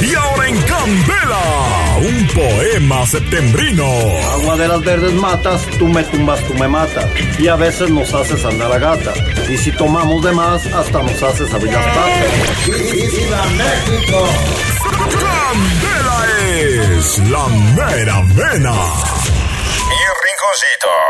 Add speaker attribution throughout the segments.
Speaker 1: Y ahora en Candela, un poema septembrino.
Speaker 2: Agua de las verdes matas, tú me tumbas, tú me matas. Y a veces nos haces andar a gata. Y si tomamos de más, hasta nos haces abrir las patas.
Speaker 1: ¡Viva México! Candela es la mera vena.
Speaker 3: Y rinconcito.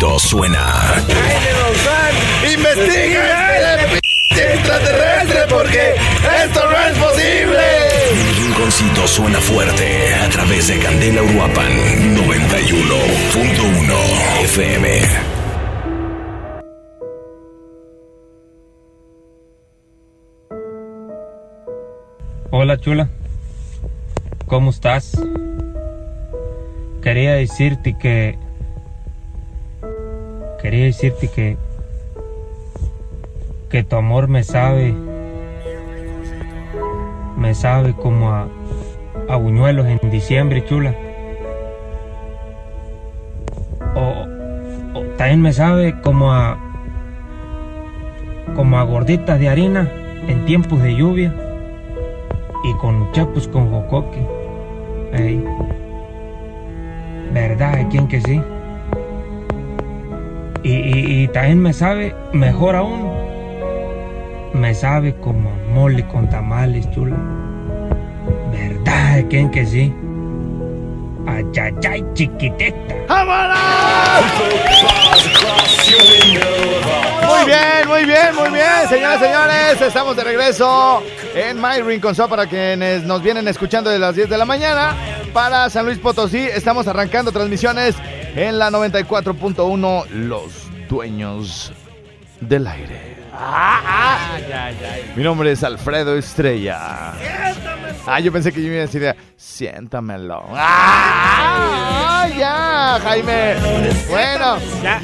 Speaker 1: Rinconcito suena.
Speaker 3: ¡Investiga el p- extraterrestre porque esto no es posible!
Speaker 1: Mi rinconcito suena fuerte a través de Candela Uruapan 91.1 FM.
Speaker 4: Hola chula, ¿cómo estás? Quería decirte que... Quería decirte que... Que tu amor me sabe... Me sabe como a... A buñuelos en diciembre, chula. O, también me sabe como a... Como a gorditas de harina en tiempos de lluvia y con chapos con jocoque. Ey. ¿Verdad? ¿Quién que sí? Y, también me sabe, mejor aún, me sabe como mole con tamales, chula. ¿Verdad? ¿Quién que sí? Ayayay, chiquiteta.
Speaker 5: Muy bien, muy bien, muy bien, señoras y señores. Estamos de regreso en My Rincon Show para quienes nos vienen escuchando de las 10 de la mañana. Para San Luis Potosí, estamos arrancando transmisiones en la 94.1 Los Dueños del Aire. Ah, ah. Mi nombre es Alfredo Estrella. Ah, yo pensé que yo iba a decir, siéntamelo. ¡Ah! ya, Jaime! Bueno.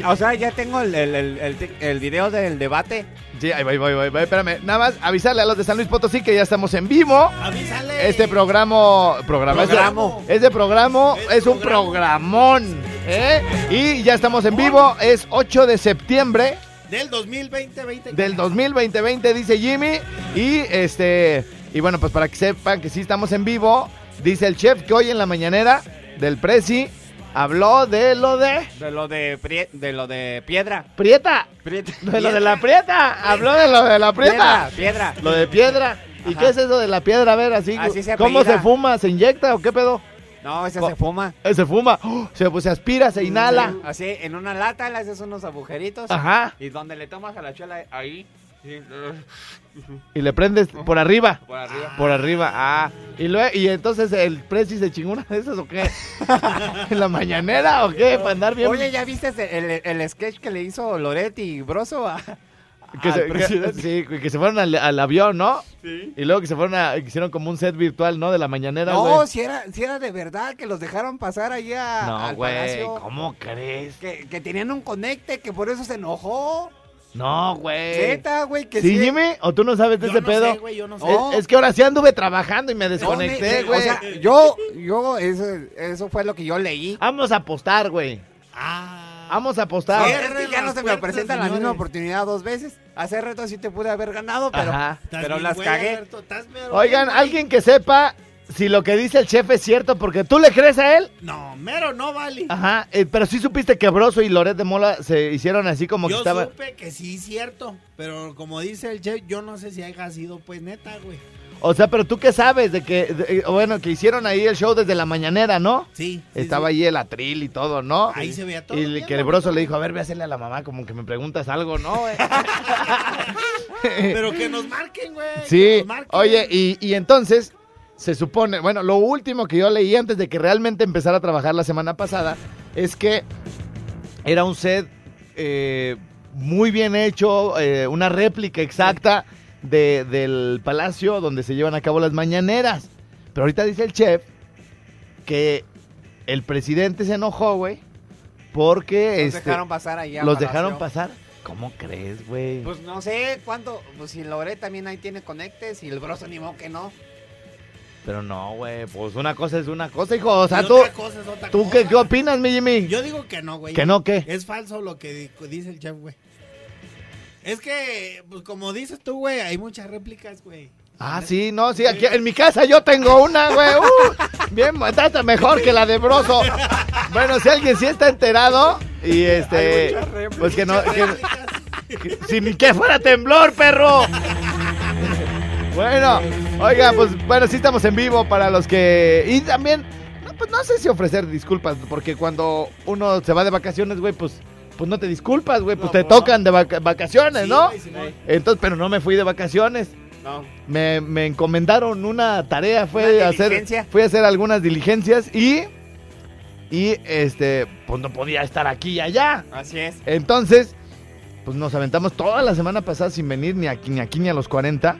Speaker 6: O sea, ya tengo el, el, el, el, video del debate.
Speaker 5: Sí, ahí voy, voy, voy, voy, espérame. Nada más avisarle a los de San Luis Potosí que ya estamos en vivo.
Speaker 6: Avísale.
Speaker 5: Este programa, programa,
Speaker 6: Programo.
Speaker 5: Este, este programa es un programón, ¿eh? Y ya estamos en vivo, es 8 de septiembre
Speaker 6: Del 2020-20.
Speaker 5: del 2020, dice Jimmy. Y este, y bueno, pues para que sepan que sí estamos en vivo, dice el chef que hoy en la mañanera del Prezi habló de lo de
Speaker 6: De lo de, prie- de lo de piedra.
Speaker 5: Prieta.
Speaker 6: Prieta.
Speaker 5: De lo de la prieta. Habló de lo de la prieta.
Speaker 6: Piedra, piedra.
Speaker 5: Lo de piedra. ¿Y
Speaker 6: Ajá.
Speaker 5: qué es eso de la piedra? A ver, así.
Speaker 6: Así se
Speaker 5: ¿Cómo se fuma? ¿Se inyecta o qué pedo?
Speaker 6: No, ese se fuma.
Speaker 5: Eh, Se fuma. ¡Oh! se, pues, se aspira, se inhala.
Speaker 6: Así, en una lata le haces unos agujeritos.
Speaker 5: Ajá.
Speaker 6: Y donde le tomas a la chela, ahí.
Speaker 5: Y le prendes por arriba.
Speaker 6: Por arriba.
Speaker 5: Por arriba. Ah. Y, luego, y entonces el Prezi se chingó una de esas o qué? ¿En la mañanera o qué? Para andar bien.
Speaker 6: Oye, ¿ya viste el, sketch que le hizo Loretti y Broso a,
Speaker 5: que, se, que-
Speaker 6: presidente?
Speaker 5: sí, que se fueron al, al avión, ¿no? Sí. Y luego que se fueron a. que hicieron como un set virtual, ¿no? De la mañanera.
Speaker 6: No,
Speaker 5: güey.
Speaker 6: si era, si era de verdad que los dejaron pasar allá
Speaker 5: No,
Speaker 6: al
Speaker 5: güey.
Speaker 6: palacio.
Speaker 5: ¿Cómo crees?
Speaker 6: Que, que tenían un conecte, que por eso se enojó.
Speaker 5: No, güey.
Speaker 6: Neta, güey, que
Speaker 5: ¿Sí,
Speaker 6: sí.
Speaker 5: Jimmy? ¿O tú no sabes de
Speaker 7: Yo
Speaker 5: ese
Speaker 7: no
Speaker 5: pedo?
Speaker 7: sé, güey, yo no sé.
Speaker 5: Es, es que ahora sí anduve trabajando y me desconecté,
Speaker 6: ne-
Speaker 5: güey.
Speaker 6: O sea, yo, yo, eso, eso fue lo que yo leí.
Speaker 5: Vamos a apostar, güey.
Speaker 7: Ah.
Speaker 5: Vamos a apostar.
Speaker 6: es que ya no se me presenta la misma oportunidad dos veces. Hace reto sí te pude haber ganado, pero,
Speaker 5: Ajá.
Speaker 6: Pero las
Speaker 7: güey,
Speaker 6: cagué.
Speaker 7: Alberto, estás mero
Speaker 5: Oigan,
Speaker 7: güey.
Speaker 5: alguien que sepa si lo que dice el chef es cierto, porque tú le crees a él.
Speaker 3: No, mero no vale.
Speaker 5: Ajá, eh, pero sí supiste que Broso y Loret de Mola se hicieron así como que
Speaker 3: Yo
Speaker 5: estaba.
Speaker 3: supe que sí es cierto, pero como dice el chef, yo no sé si haya sido pues neta, güey.
Speaker 5: O sea, pero tú qué sabes de que, de- eh, bueno, que hicieron ahí el show desde la mañanera, ¿no?
Speaker 3: Sí. sí,
Speaker 5: Estaba
Speaker 3: sí.
Speaker 5: ahí el atril y todo, ¿no?
Speaker 3: Ahí se veía todo
Speaker 5: Y
Speaker 3: bien
Speaker 5: que el. Broso le dijo, a ver, ve a hacerle a la mamá como que me preguntas algo, ¿no? güey?"
Speaker 3: Pero que nos marquen, güey. que
Speaker 5: Sí,
Speaker 3: nos marquen.
Speaker 5: oye, y, y entonces se supone, bueno, lo último que yo leí antes de que realmente empezara a trabajar la semana pasada es que era un set eh, muy bien hecho, eh, una réplica exacta de- del palacio donde se llevan a cabo las mañaneras. Pero ahorita dice el chef que el presidente se enojó, güey, porque
Speaker 6: Los
Speaker 5: este,
Speaker 6: dejaron pasar allá.
Speaker 5: los
Speaker 6: Palacio.
Speaker 5: dejaron pasar. ¿Cómo crees, güey?
Speaker 6: Pues no sé cuánto. Pues si Loret también ahí tiene conectes y el broso ni modo que no.
Speaker 5: Pero no, güey, pues una cosa es una cosa, hijo. O sea,
Speaker 3: Y
Speaker 5: tú,
Speaker 3: otra cosa es otra
Speaker 5: ¿tú
Speaker 3: cosa.
Speaker 5: qué, qué opinas, mi Jimmy?
Speaker 3: Yo digo que no, güey.
Speaker 5: ¿Que no qué?
Speaker 3: Es falso lo que di- dice el chef, güey. Es que, pues como dices tú, güey, hay muchas réplicas, güey.
Speaker 5: Ah, sí, no, sí, aquí en mi casa yo tengo una, güey. Uh, bien, está mejor que la de Broso. Bueno, si alguien sí está enterado y este, pues que no, que, que- si ni que fuera temblor, perro. Bueno, oiga, pues bueno, sí estamos en vivo para los que y también, no, pues no sé si ofrecer disculpas porque cuando uno se va de vacaciones, güey, pues pues no te disculpas, güey, pues
Speaker 6: No,
Speaker 5: te
Speaker 6: pues
Speaker 5: tocan de vaca- vacaciones,
Speaker 3: Sí,
Speaker 5: ¿no?
Speaker 3: güey, Simón.
Speaker 5: Entonces, pero no me fui de vacaciones.
Speaker 6: No.
Speaker 5: Me, me encomendaron una tarea, fue
Speaker 6: Una
Speaker 5: hacer, fui a hacer algunas diligencias y, y este, pues no podía estar aquí y allá.
Speaker 6: Así es.
Speaker 5: Entonces, pues nos aventamos toda la semana pasada sin venir ni aquí ni aquí ni a los 40.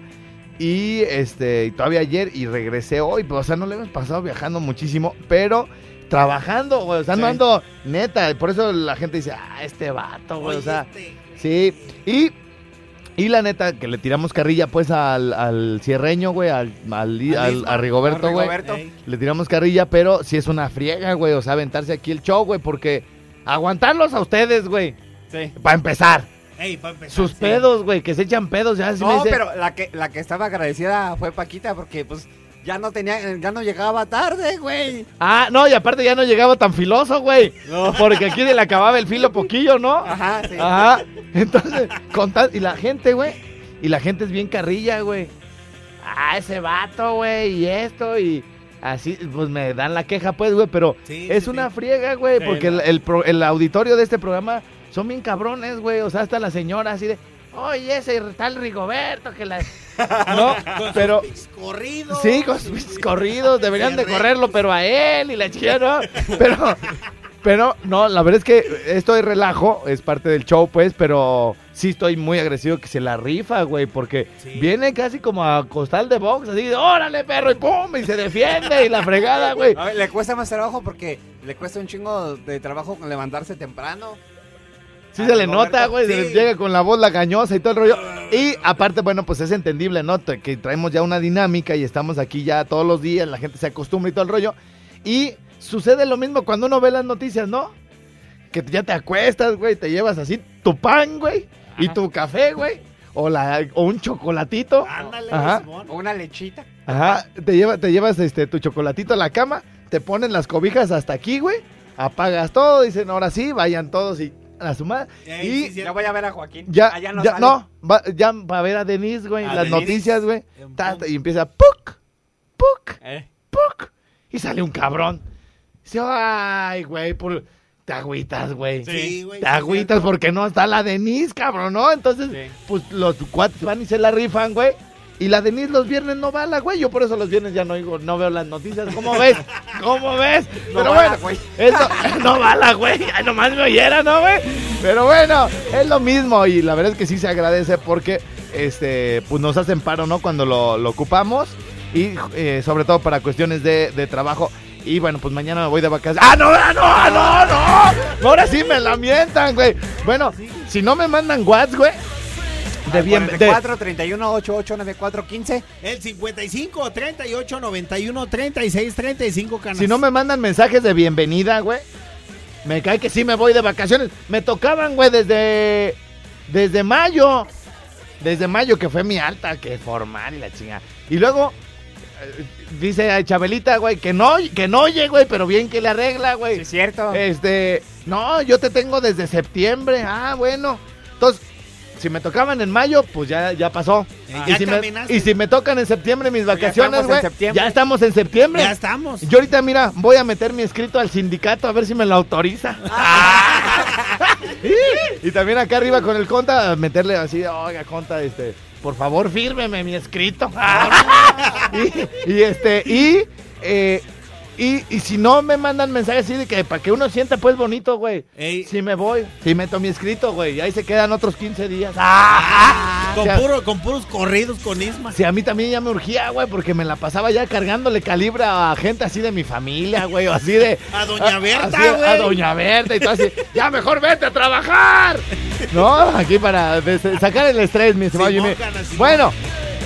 Speaker 5: Y este, y todavía ayer y regresé hoy, pues, o sea, no le hemos pasado viajando muchísimo, pero trabajando, güey, o sea, no ando neta, por eso la gente dice, ah, este vato, güey, o sea,
Speaker 3: este,
Speaker 5: Sí, y, y la neta, que le tiramos carrilla pues al, al cierreño, güey, al, al, a Rigoberto, güey. Le tiramos carrilla, pero sí es una friega, güey, o sea, aventarse aquí el show, güey, porque aguantarlos a ustedes, güey,
Speaker 6: Sí.
Speaker 5: para empezar.
Speaker 3: ey, empezar.
Speaker 5: Sus
Speaker 3: sí.
Speaker 5: pedos, güey, que se echan pedos, ya así me
Speaker 6: No,
Speaker 5: dice-
Speaker 6: pero la que, la que estaba agradecida fue Paquita porque pues ya no tenía, ya no llegaba tarde, güey.
Speaker 5: Ah, no, y aparte ya no llegaba tan filoso, güey.
Speaker 6: No.
Speaker 5: Porque aquí le acababa el filo poquillo, ¿no?
Speaker 6: Ajá, sí.
Speaker 5: Ajá. Entonces, con tal- y la gente, güey. Y la gente es bien carrilla, güey. Ah, ese vato, güey, y esto, y así, pues me dan la queja, pues, güey, pero
Speaker 3: Sí,
Speaker 5: es
Speaker 3: sí,
Speaker 5: una
Speaker 3: sí.
Speaker 5: friega, güey, porque el, el pro- el auditorio de este programa son bien cabrones, güey. O sea, hasta la señora así de, oye, ese tal Rigoberto, que la. No,
Speaker 3: Con
Speaker 5: pero.
Speaker 3: sus corridos.
Speaker 5: Sí, con sus corridos, deberían de correrlo, pero a él y la chica, ¿no? Pero, pero, no, la verdad es que esto es relajo, es parte del show, pues, pero sí estoy muy agresivo que se la rifa, güey, porque
Speaker 3: Sí.
Speaker 5: viene casi como a costal de box, así de, órale, perro, y pum, y se defiende, y la fregada, güey.
Speaker 6: A ver, le cuesta más trabajo porque le cuesta un chingo de trabajo levantarse temprano.
Speaker 5: Sí se le nota, güey,
Speaker 3: sí.
Speaker 5: se llega con la voz lagañosa y todo el rollo. Y aparte, bueno, pues es entendible, ¿no? Que traemos ya una dinámica y estamos aquí ya todos los días, la gente se acostumbra y todo el rollo. Y sucede lo mismo cuando uno ve las noticias, ¿no? Que ya te acuestas, güey, te llevas así tu pan, güey, y tu café, güey, o, la, o un chocolatito.
Speaker 3: Ándale,
Speaker 5: Ajá.
Speaker 6: O una lechita.
Speaker 5: Ajá, te, lleva, te llevas este, tu chocolatito a la cama, te ponen las cobijas hasta aquí, güey, apagas todo, dicen, ahora sí, vayan todos y a su madre. Y
Speaker 6: Ya voy a ver a Joaquín.
Speaker 5: ya,
Speaker 6: Allá no
Speaker 5: ya,
Speaker 6: sale.
Speaker 5: no, va, ya va a ver a Denise, güey,
Speaker 3: A
Speaker 5: las
Speaker 3: Denise.
Speaker 5: noticias, güey.
Speaker 3: En
Speaker 5: ta,
Speaker 3: pum.
Speaker 5: ta, Y empieza, ¡puc! ¡puc!
Speaker 6: Eh.
Speaker 5: ¡puc! Y sale un cabrón. Dice, ay, güey, por... te agüitas, güey.
Speaker 3: Sí, güey.
Speaker 5: Te
Speaker 3: sí,
Speaker 5: agüitas
Speaker 3: cierto.
Speaker 5: porque no está la Denise, cabrón, ¿no? Entonces,
Speaker 6: Sí.
Speaker 5: pues los cuates van y se la rifan, güey. Y la Denise los viernes no bala, güey. Yo por eso los viernes ya no oigo, no veo las noticias. ¿Cómo ves? ¿Cómo ves?
Speaker 6: No
Speaker 5: Pero bueno,
Speaker 6: güey.
Speaker 5: eso no bala, güey. Ay, nomás me oyera, ¿no, güey? Pero bueno, es lo mismo. Y la verdad es que sí se agradece porque este, pues nos hacen paro, ¿no? Cuando lo, lo ocupamos. Y eh, sobre todo para cuestiones de, de trabajo. Y bueno, pues mañana me voy de vacaciones. ¡Ah, no, ah, no, ah, no, no! Ahora sí me lamentan, güey. Bueno, si no me mandan Whats, güey. De bien, de,
Speaker 6: 44 31 88 94 15.
Speaker 3: El 55 38 91 36 35 canas.
Speaker 5: Si no me mandan mensajes de bienvenida, güey. Me cae que sí me voy de vacaciones. Me tocaban, güey, desde. Desde mayo. Desde mayo, que fue mi alta, que formal y la chingada. Y luego, dice a Chabelita, güey, que no, que no oye, güey, pero bien que le arregla,
Speaker 6: Sí,
Speaker 5: güey.
Speaker 6: es cierto.
Speaker 5: Este, no, yo te tengo desde septiembre. Ah, bueno. Entonces, si me tocaban en mayo, pues ya, ya pasó.
Speaker 3: Eh,
Speaker 5: y,
Speaker 3: ya
Speaker 5: si me, y si me tocan en septiembre mis
Speaker 6: ya
Speaker 5: vacaciones, güey, ya estamos en septiembre.
Speaker 3: Ya estamos.
Speaker 5: Yo ahorita, mira, voy a meter mi escrito al sindicato a ver si me lo autoriza. y, y también acá arriba con el conta, meterle así, oiga, conta, este, por favor, fírmeme mi escrito. y, y, este, y, eh, y, y si no me mandan mensajes así de que para que uno sienta pues bonito, güey.
Speaker 3: Ey.
Speaker 5: Si me voy, si meto mi escrito, güey, y ahí se quedan otros 15 días.
Speaker 3: Con,
Speaker 5: O sea,
Speaker 3: puro, con puros corridos con Isma.
Speaker 5: Sí, a mí también ya me urgía, güey, porque me la pasaba ya cargándole calibra a gente así de mi familia, güey, o así de...
Speaker 3: A Doña Berta, güey.
Speaker 5: A Doña Berta y todo así. ¡Ya mejor vete a trabajar! No, aquí para sacar el estrés, mi estimado Jimmy. Bueno,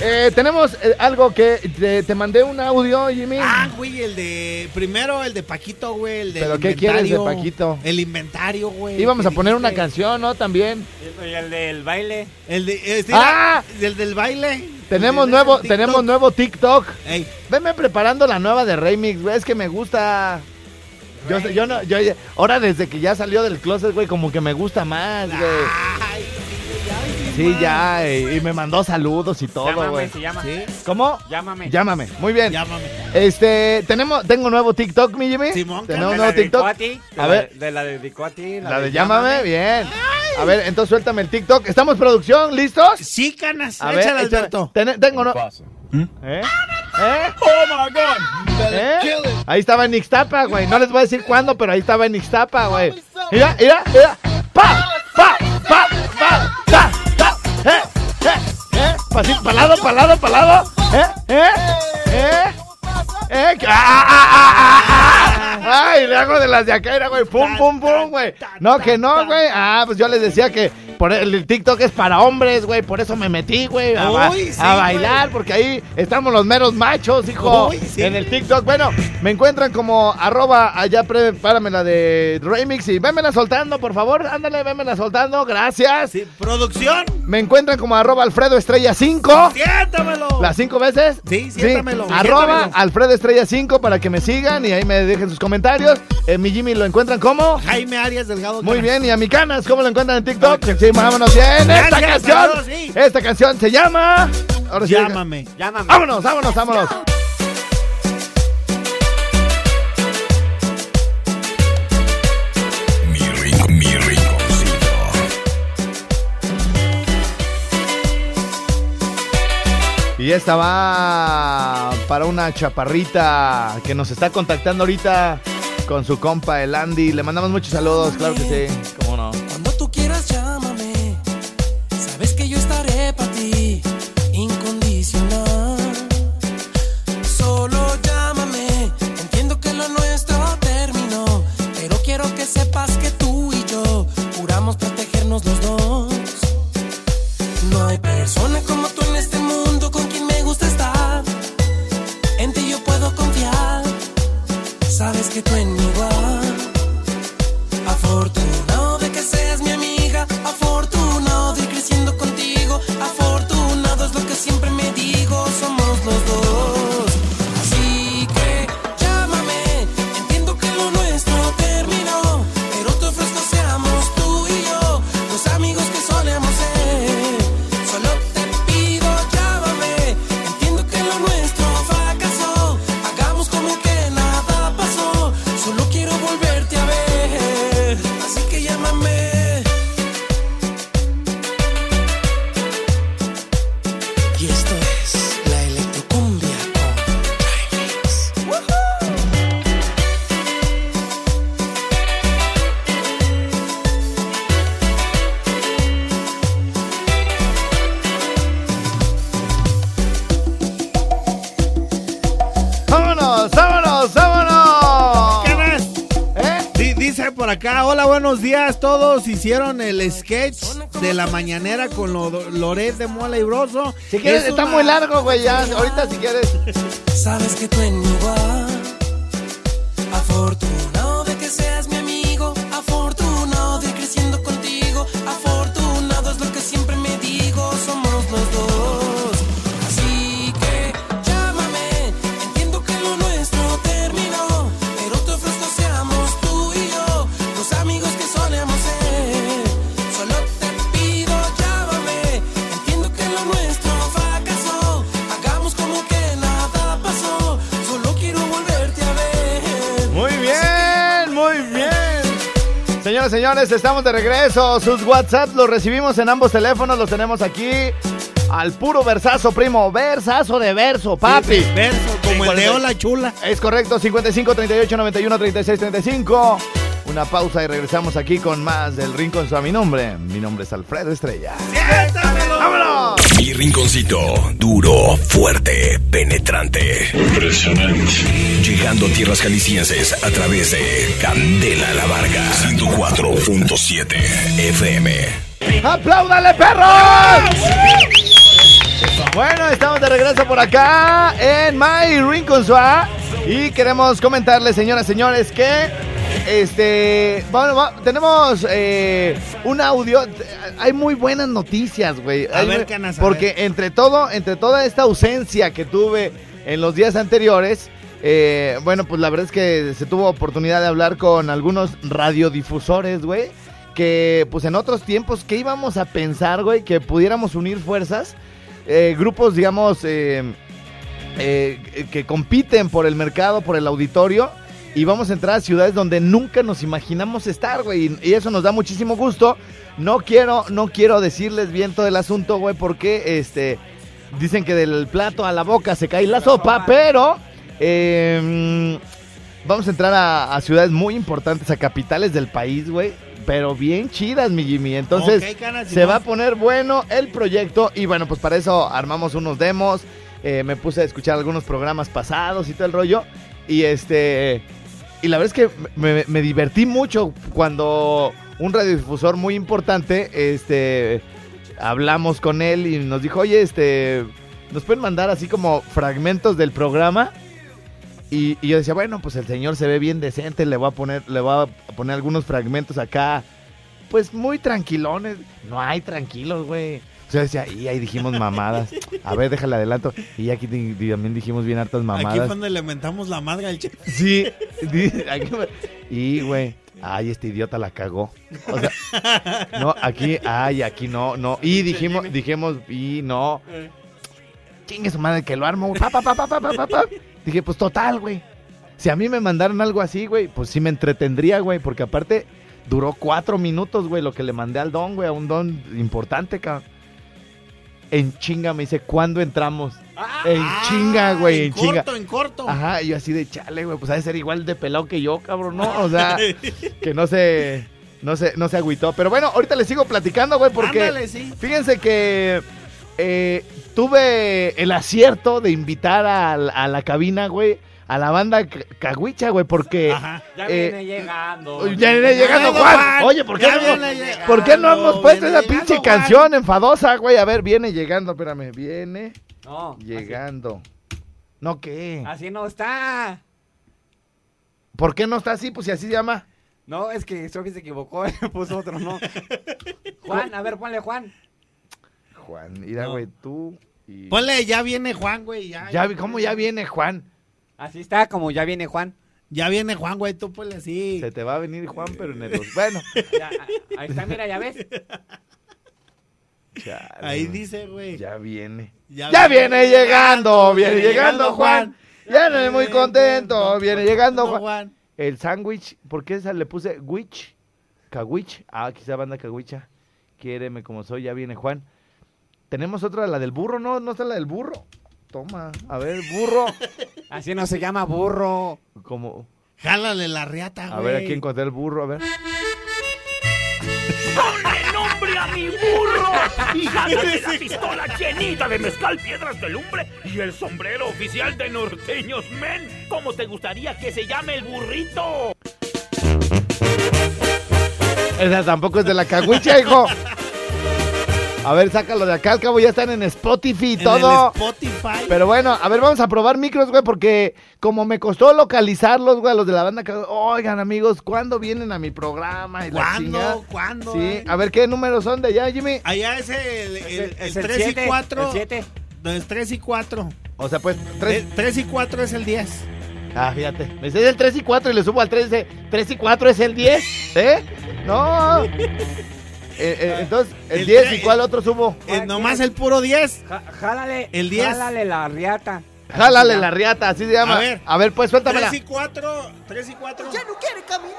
Speaker 5: eh, tenemos eh, algo que te, te mandé un audio, Jimmy.
Speaker 3: Ah, güey, el de. Primero el de Paquito, güey. El del
Speaker 5: ¿Pero qué quieres de
Speaker 3: inventario.
Speaker 5: Paquito?
Speaker 3: El inventario, güey.
Speaker 5: Íbamos a poner una canción, ¿no? También.
Speaker 6: Y el del baile.
Speaker 3: El de. este,
Speaker 5: Ah.
Speaker 3: El del baile.
Speaker 5: Tenemos
Speaker 3: de
Speaker 5: nuevo,
Speaker 3: TikTok.
Speaker 5: tenemos nuevo TikTok.
Speaker 3: Ey,
Speaker 5: Venme preparando la nueva de Remix, güey. Es que me gusta. Yo, sé- yo no, yo, ahora desde que ya salió del closet, güey, como que me gusta más, güey.
Speaker 3: Ay,
Speaker 5: Sí, ya, y, y me mandó saludos y todo,
Speaker 6: Llámame,
Speaker 5: güey.
Speaker 6: se llama.
Speaker 3: Sí,
Speaker 5: ¿Cómo?
Speaker 6: Llámame.
Speaker 5: Llámame. Muy bien.
Speaker 3: llámame.
Speaker 5: Este, tenemos, tengo nuevo TikTok, mi Jimmy.
Speaker 3: Simón,
Speaker 5: tenemos nuevo TikTok.
Speaker 6: a ti, de
Speaker 5: A
Speaker 6: la-
Speaker 5: ver.
Speaker 6: De la dedicó a ti.
Speaker 5: La de llámame, bien. A ver, entonces suéltame el TikTok. ¿Estamos producción? ¿Listos?
Speaker 3: Sí, canas.
Speaker 5: A ver,
Speaker 3: échale,
Speaker 5: échale.
Speaker 3: Alberto.
Speaker 5: Ten- tengo no. ¿Eh? ¿Eh? ¿Eh? Ahí estaba en Ixtapa, güey. No les voy a decir cuándo, pero ahí estaba en Ixtapa, güey. Mira, mira, mira. Pa, pa. Eh, eh, eh. Palado, palado, palado. Eh, eh, eh. Eh, que- ah, ah, ah, ah, ah. Ay, le hago de las de acá, era, güey. Pum, pum, pum, güey. No, que no, güey. Ah, pues yo les decía que por el, TikTok es para hombres, güey. Por eso me metí, güey. A, ba-
Speaker 3: Uy, sí,
Speaker 5: a bailar,
Speaker 3: güey.
Speaker 5: porque ahí estamos los meros machos, hijo.
Speaker 3: Uy, sí.
Speaker 5: En el TikTok. Bueno, me encuentran como arroba allá, prepárame la de Remix y vémela soltando, por favor. Ándale, vémela soltando. Gracias.
Speaker 3: Sí, producción.
Speaker 5: Me encuentran como arroba Alfredo Estrella 5.
Speaker 3: Siéntamelo.
Speaker 5: ¿Las cinco veces?
Speaker 3: Sí, siéntamelo,
Speaker 5: Arroba
Speaker 3: siéntamelo.
Speaker 5: Alfredo Estrella 5 para que me sigan y ahí me dejen sus comentarios. En mi Jimmy lo encuentran como.
Speaker 3: Jaime Arias Delgado.
Speaker 5: Muy
Speaker 3: Canas.
Speaker 5: bien, y a mi canas, ¿cómo lo encuentran en TikTok? Sí, vámonos bien. Esta
Speaker 3: Gracias,
Speaker 5: canción,
Speaker 3: saludos, sí.
Speaker 5: esta canción se llama. Ahora sí,
Speaker 3: Llámame.
Speaker 6: Llámame.
Speaker 5: Vámonos, vámonos, vámonos. Y esta va para una chaparrita que nos está contactando ahorita con su compa el Andy. Le mandamos muchos saludos, claro que sí. ¿Cómo no?
Speaker 3: Buenos días. Todos hicieron el sketch de la mañanera con lo, Loret de Mola y Broso.
Speaker 5: Si quieres,
Speaker 3: Es
Speaker 5: está
Speaker 3: una-
Speaker 5: muy largo, güey, ya. Ahorita si quieres.
Speaker 7: Sabes que tú en mi igual. Afortunado de que seas
Speaker 5: Señoras, señores, estamos de regreso. Sus WhatsApp los recibimos en ambos teléfonos, los tenemos aquí. Al puro versazo, primo. Versazo de verso, papi.
Speaker 3: Sí, verso, como el de Chula.
Speaker 5: Es correcto, 55 38 91 36 35. Una pausa y regresamos aquí con más del Rincón a mi nombre. Mi nombre es Alfredo Estrella. ¡Vámonos!
Speaker 1: Mi rinconcito, duro, fuerte, penetrante. Impresionante. Llegando a tierras jaliscienses a través de Candela La Varga. 104.7 FM.
Speaker 5: ¡Apláudale, perros! Bueno, estamos de regreso por acá en My Rincon Suá. Y queremos comentarles, señoras, señores, que este. Bueno, va- tenemos eh, un audio. Hay muy buenas noticias, güey.
Speaker 3: A
Speaker 5: Hay
Speaker 3: ver, Canas, a
Speaker 5: Porque entre todo, entre toda esta ausencia que tuve en los días anteriores. eh, bueno, pues la verdad es que se tuvo oportunidad de hablar con algunos radiodifusores, güey. Que pues en otros tiempos, ¿qué íbamos a pensar, güey? Que pudiéramos unir fuerzas. eh, grupos, digamos, eh, que compiten por el mercado, por el auditorio. Y vamos a entrar a ciudades donde nunca nos imaginamos estar, güey. Y eso nos da muchísimo gusto. No quiero, no quiero decirles bien todo el asunto, güey, porque este dicen que del plato a la boca se cae la sopa, pero eh, vamos a entrar a, a ciudades muy importantes, a capitales del país, güey. Pero bien chidas, mi Jimmy. Entonces,
Speaker 3: Canas,
Speaker 5: se va a poner bueno el proyecto. Y bueno, pues para eso armamos unos demos. eh, me puse a escuchar algunos programas pasados y todo el rollo. Y este. Y la verdad es que me, divertí mucho cuando un radiodifusor muy importante, este, hablamos con él y nos dijo, oye, este, nos pueden mandar así como fragmentos del programa. Y, y yo decía, bueno, pues el señor se ve bien decente, le voy a poner, le voy a poner algunos fragmentos acá, pues muy tranquilones. No hay tranquilos, güey. O sea, decía, y ahí dijimos mamadas. A ver, déjale adelanto. Y aquí di- di- también dijimos bien hartas
Speaker 3: Aquí
Speaker 5: mamadas.
Speaker 3: fue donde le mentamos la madre al chef.
Speaker 5: Sí, di- aquí y güey, ay, este idiota la cagó. O sea, no, aquí, ay, aquí no, no. Y dijimos, dijimos, y no. Chingue su madre que lo armo, güey. Pa, pa, pa, pa, pa, pa, pa, pa. Dije, pues total, güey. Si a mí me mandaron algo así, güey, pues sí me entretendría, güey, porque aparte duró cuatro minutos, güey, lo que le mandé al don, güey, a un don importante, cabrón. En chinga me dice, ¿cuándo entramos? En chinga, güey, en,
Speaker 3: en
Speaker 5: chinga.
Speaker 3: corto, en corto.
Speaker 5: Ajá, y yo así de chale, güey, pues ha de ser igual de pelado que yo, cabrón, ¿no? O sea, que no se, no se, no se agüitó. Pero bueno, ahorita les sigo platicando, güey, porque
Speaker 3: Ándale, sí.
Speaker 5: fíjense que eh, tuve el acierto de invitar a, a la cabina, güey, a la banda Ca- Caguicha, güey, porque...
Speaker 3: Ajá.
Speaker 6: Ya
Speaker 5: Eh,
Speaker 6: viene llegando.
Speaker 5: Ya viene llegando
Speaker 3: Llegando,
Speaker 5: Juan.
Speaker 3: Juan.
Speaker 5: Oye, ¿por qué,
Speaker 3: Ya
Speaker 5: no,
Speaker 3: llegando,
Speaker 5: ¿por qué no hemos puesto esa pinche
Speaker 3: Juan.
Speaker 5: canción enfadosa, güey? A ver, viene llegando, espérame, viene
Speaker 6: No, así-
Speaker 5: llegando. ¿No qué?
Speaker 6: Así, no está.
Speaker 5: ¿Por qué no está así? Pues si así se llama.
Speaker 6: No, es que Sofi se equivocó, le puso otro, no. Juan, a ver, ponle Juan.
Speaker 5: Juan, mira,
Speaker 6: No.
Speaker 5: güey, tú y...
Speaker 3: Ponle, ya viene Juan, güey. Ya,
Speaker 5: ¿Cómo ya viene Juan?
Speaker 6: Así está, como ya viene Juan.
Speaker 3: Ya viene Juan, güey. Tú ponle así.
Speaker 5: Se te va a venir Juan, pero en el... Bueno.
Speaker 6: Ya, ahí está, mira, ya ves.
Speaker 5: chale,
Speaker 3: Ahí dice, güey.
Speaker 5: Ya viene.
Speaker 3: Ya
Speaker 5: Ya
Speaker 3: viene
Speaker 5: viene llegando, viene
Speaker 3: viene
Speaker 5: llegando
Speaker 3: llegando
Speaker 5: Juan. Ya viene muy contento, viene llegando
Speaker 3: No,
Speaker 5: Juan. El sándwich, ¿por qué esa le puse wich? Cagüich. Ah, quizá banda cagüicha. Quiéreme como soy, ya viene Juan. Tenemos otra, la del burro, ¿no? ¿No está la del burro? Toma, a ver, burro.
Speaker 6: Así no se llama burro.
Speaker 5: Como,
Speaker 3: Jálale la riata, güey.
Speaker 5: a ver, aquí encontré el burro, a ver.
Speaker 8: ¡Ponle nombre a mi burro! Y gánate la pistola llenita de mezcal, piedras de lumbre y el sombrero oficial de Norteños Men. ¿Cómo te gustaría que se llame el burrito?
Speaker 5: Esa tampoco es de la cagüicha, hijo. A ver, sácalo de acá, al cabo ya están en Spotify y
Speaker 3: En
Speaker 5: todo.
Speaker 3: el Spotify.
Speaker 5: Pero bueno, a ver, vamos a probar micros, güey, porque como me costó localizarlos, güey, a los de la banda, que, oigan, amigos, ¿cuándo vienen a mi programa? Y?
Speaker 3: ¿Cuándo? ¿Cuándo?
Speaker 5: Sí,
Speaker 3: eh?
Speaker 5: a ver, ¿qué números son de allá, Jimmy?
Speaker 3: Allá es el, el,
Speaker 6: Es
Speaker 3: el
Speaker 6: el
Speaker 3: 3 y
Speaker 6: siete,
Speaker 3: 4.
Speaker 6: el siete.
Speaker 3: No, es 3 y 4.
Speaker 5: O sea, pues, tres.
Speaker 3: 3 y 4 es el 10.
Speaker 5: Ah, fíjate, me dice el 3 y 4 y le subo al 3 dice, 3 y 4 es el 10, ¿eh? No. Eh, eh, entonces, el
Speaker 3: El
Speaker 5: 10 y cuál otro subo?
Speaker 3: Eh, nomás el puro 10.
Speaker 6: Ja- jálale.
Speaker 3: El 10.
Speaker 6: Jálale la riata.
Speaker 5: Jálale la riata, así se llama.
Speaker 3: A ver.
Speaker 5: A ver, pues suéltamela.
Speaker 3: 3 y 4, 3 y 4.
Speaker 7: Ya no quiere caminar.